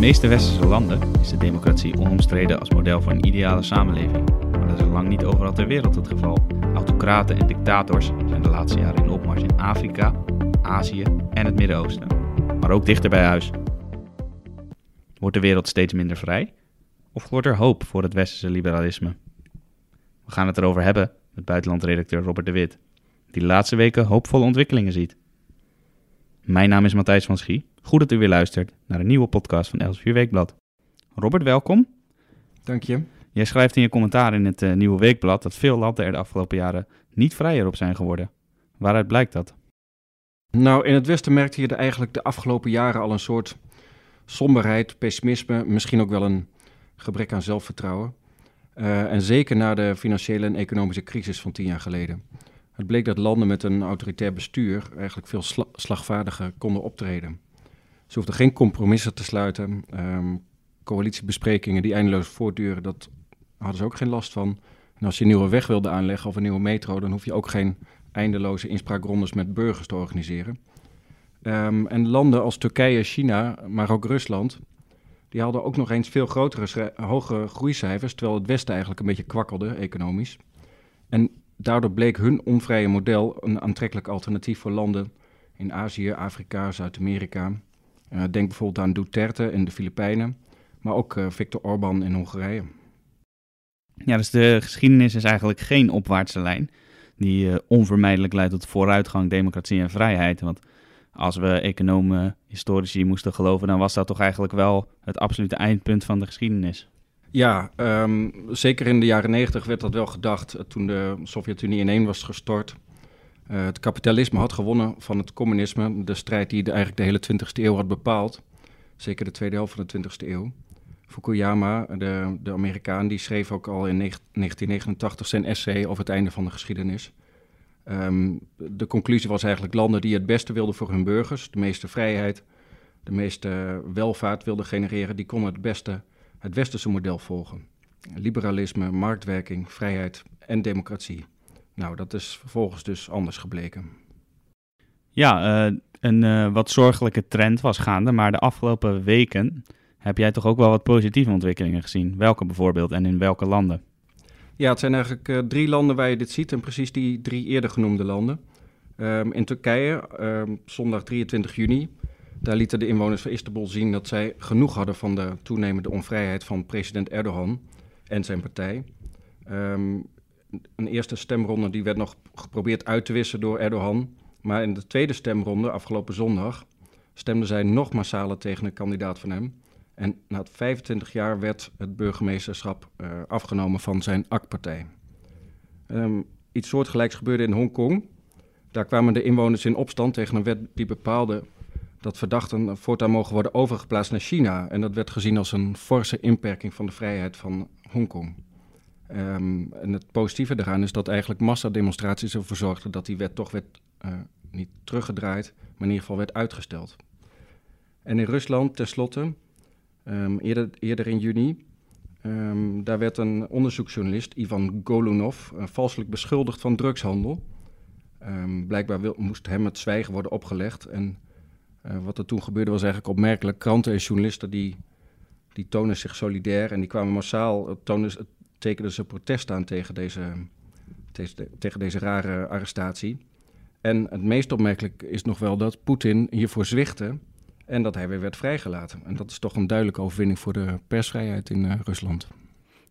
meeste westerse landen is de democratie onomstreden als model voor een ideale samenleving. Maar dat is lang niet overal ter wereld het geval. Autocraten en dictators zijn de laatste jaren in opmars in Afrika, Azië en het Midden-Oosten. Maar ook dichter bij huis. Wordt de wereld steeds minder vrij? Of wordt er hoop voor het westerse liberalisme? We gaan het erover hebben met buitenlandredacteur Robert de Wit, die de laatste weken hoopvolle ontwikkelingen ziet. Mijn naam is Matthijs van Schie. Goed dat u weer luistert naar een nieuwe podcast van Elsevier Weekblad. Robert, welkom. Dank je. Jij schrijft in je commentaar in het uh, Nieuwe Weekblad dat veel landen er de afgelopen jaren niet vrijer op zijn geworden. Waaruit blijkt dat? Nou, in het Westen merkte je er eigenlijk de afgelopen jaren al een soort somberheid, pessimisme, misschien ook wel een gebrek aan zelfvertrouwen. Uh, en zeker na de financiële en economische crisis van tien jaar geleden. Het bleek dat landen met een autoritair bestuur eigenlijk veel sla slagvaardiger konden optreden. Ze hoefden geen compromissen te sluiten. Um, coalitiebesprekingen die eindeloos voortduren, dat hadden ze ook geen last van. En als je een nieuwe weg wilde aanleggen of een nieuwe metro, dan hoef je ook geen eindeloze inspraakrondes met burgers te organiseren. Um, en landen als Turkije, China, maar ook Rusland, die hadden ook nog eens veel grotere, hogere groeicijfers, terwijl het Westen eigenlijk een beetje kwakkelde economisch. En daardoor bleek hun onvrije model een aantrekkelijk alternatief voor landen in Azië, Afrika, Zuid-Amerika. Uh, denk bijvoorbeeld aan Duterte in de Filipijnen, maar ook uh, Viktor Orban in Hongarije. Ja, dus de geschiedenis is eigenlijk geen opwaartse lijn die uh, onvermijdelijk leidt tot vooruitgang, democratie en vrijheid. Want als we economen, historici moesten geloven, dan was dat toch eigenlijk wel het absolute eindpunt van de geschiedenis. Ja, um, zeker in de jaren negentig werd dat wel gedacht toen de Sovjet-Unie ineen was gestort. Uh, het kapitalisme had gewonnen van het communisme, de strijd die de, eigenlijk de hele 20e eeuw had bepaald. Zeker de tweede helft van de 20e eeuw. Fukuyama, de, de Amerikaan, die schreef ook al in 1989 zijn essay over het einde van de geschiedenis. Um, de conclusie was eigenlijk landen die het beste wilden voor hun burgers, de meeste vrijheid, de meeste welvaart wilden genereren, die konden het beste het westerse model volgen. Liberalisme, marktwerking, vrijheid en democratie. Nou, dat is vervolgens dus anders gebleken. Ja, uh, een uh, wat zorgelijke trend was gaande, maar de afgelopen weken heb jij toch ook wel wat positieve ontwikkelingen gezien? Welke bijvoorbeeld en in welke landen? Ja, het zijn eigenlijk uh, drie landen waar je dit ziet en precies die drie eerder genoemde landen. Um, in Turkije, um, zondag 23 juni, daar lieten de inwoners van Istanbul zien dat zij genoeg hadden van de toenemende onvrijheid van president Erdogan en zijn partij. Um, een eerste stemronde die werd nog geprobeerd uit te wissen door Erdogan. Maar in de tweede stemronde, afgelopen zondag, stemden zij nog massaler tegen een kandidaat van hem. En na 25 jaar werd het burgemeesterschap uh, afgenomen van zijn AK-partij. Um, iets soortgelijks gebeurde in Hongkong. Daar kwamen de inwoners in opstand tegen een wet die bepaalde dat verdachten voortaan mogen worden overgeplaatst naar China. En dat werd gezien als een forse inperking van de vrijheid van Hongkong. Um, en het positieve daaraan is dat eigenlijk massademonstraties ervoor zorgden dat die wet toch werd uh, niet teruggedraaid, maar in ieder geval werd uitgesteld. En in Rusland, tenslotte, um, eerder, eerder in juni, um, daar werd een onderzoeksjournalist, Ivan Golunov, uh, valselijk beschuldigd van drugshandel. blijkbaar wil, moest hem het zwijgen worden opgelegd en uh, wat er toen gebeurde was eigenlijk opmerkelijk. Kranten en journalisten die, die tonen zich solidair en die kwamen massaal, tonen, tekenden ze protest aan tegen deze, tegen, tegen deze rare arrestatie. En het meest opmerkelijk is nog wel dat Poetin hiervoor zwichtte en dat hij weer werd vrijgelaten. En dat is toch een duidelijke overwinning voor de persvrijheid in uh, Rusland.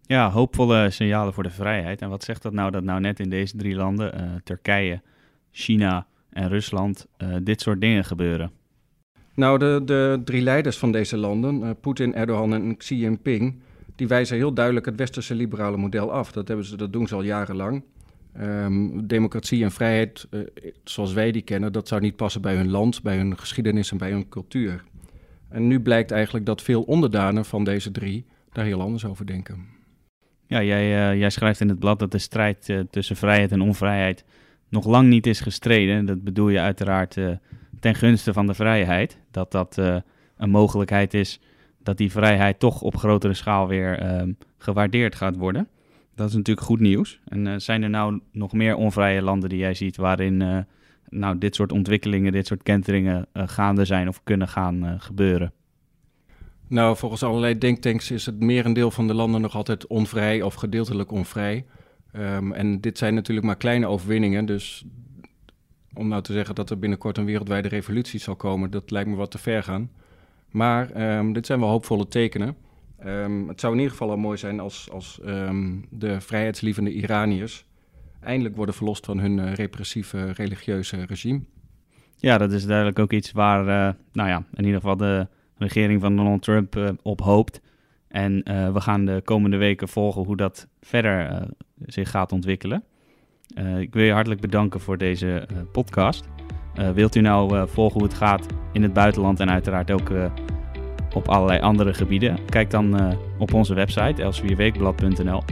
Ja, hoopvolle signalen voor de vrijheid. En wat zegt dat nou dat nou net in deze drie landen, uh, Turkije, China en Rusland, uh, dit soort dingen gebeuren? Nou, de, de drie leiders van deze landen, Poetin, Erdogan en Xi Jinping, die wijzen heel duidelijk het westerse liberale model af. Dat, hebben ze, dat doen ze al jarenlang. Um, democratie en vrijheid, uh, zoals wij die kennen, dat zou niet passen bij hun land, bij hun geschiedenis en bij hun cultuur. En nu blijkt eigenlijk dat veel onderdanen van deze drie daar heel anders over denken. Ja, jij, uh, jij schrijft in het blad dat de strijd uh, tussen vrijheid en onvrijheid nog lang niet is gestreden. Dat bedoel je uiteraard ten gunste van de vrijheid. Dat dat een mogelijkheid is dat die vrijheid toch op grotere schaal weer um, gewaardeerd gaat worden. Dat is natuurlijk goed nieuws. En uh, zijn er nou nog meer onvrije landen die jij ziet waarin uh, nou, dit soort ontwikkelingen, dit soort kenteringen gaande zijn of kunnen gaan gebeuren? Nou, volgens allerlei denktanks is het merendeel van de landen nog altijd onvrij of gedeeltelijk onvrij. Um, en dit zijn natuurlijk maar kleine overwinningen, dus om nou te zeggen dat er binnenkort een wereldwijde revolutie zal komen, dat lijkt me wat te ver gaan. Maar um, dit zijn wel hoopvolle tekenen. Um, het zou in ieder geval al mooi zijn als, als de vrijheidslievende Iraniërs eindelijk worden verlost van hun uh, repressieve religieuze regime. Ja, dat is duidelijk ook iets waar, uh, nou ja, in ieder geval de regering van Donald Trump uh, op hoopt. En we gaan de komende weken volgen hoe dat verder zich gaat ontwikkelen. ik wil je hartelijk bedanken voor deze podcast. Wilt u nou volgen hoe het gaat in het buitenland en uiteraard ook op allerlei andere gebieden? Kijk dan op onze website elsevierweekblad.nl.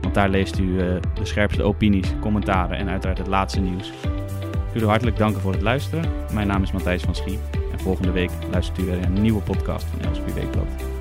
Want daar leest u de scherpste opinies, commentaren en uiteraard het laatste nieuws. Ik wil u hartelijk danken voor het luisteren. Mijn naam is Matthijs van Schie. En volgende week luistert u weer een nieuwe podcast van Elsevier Weekblad.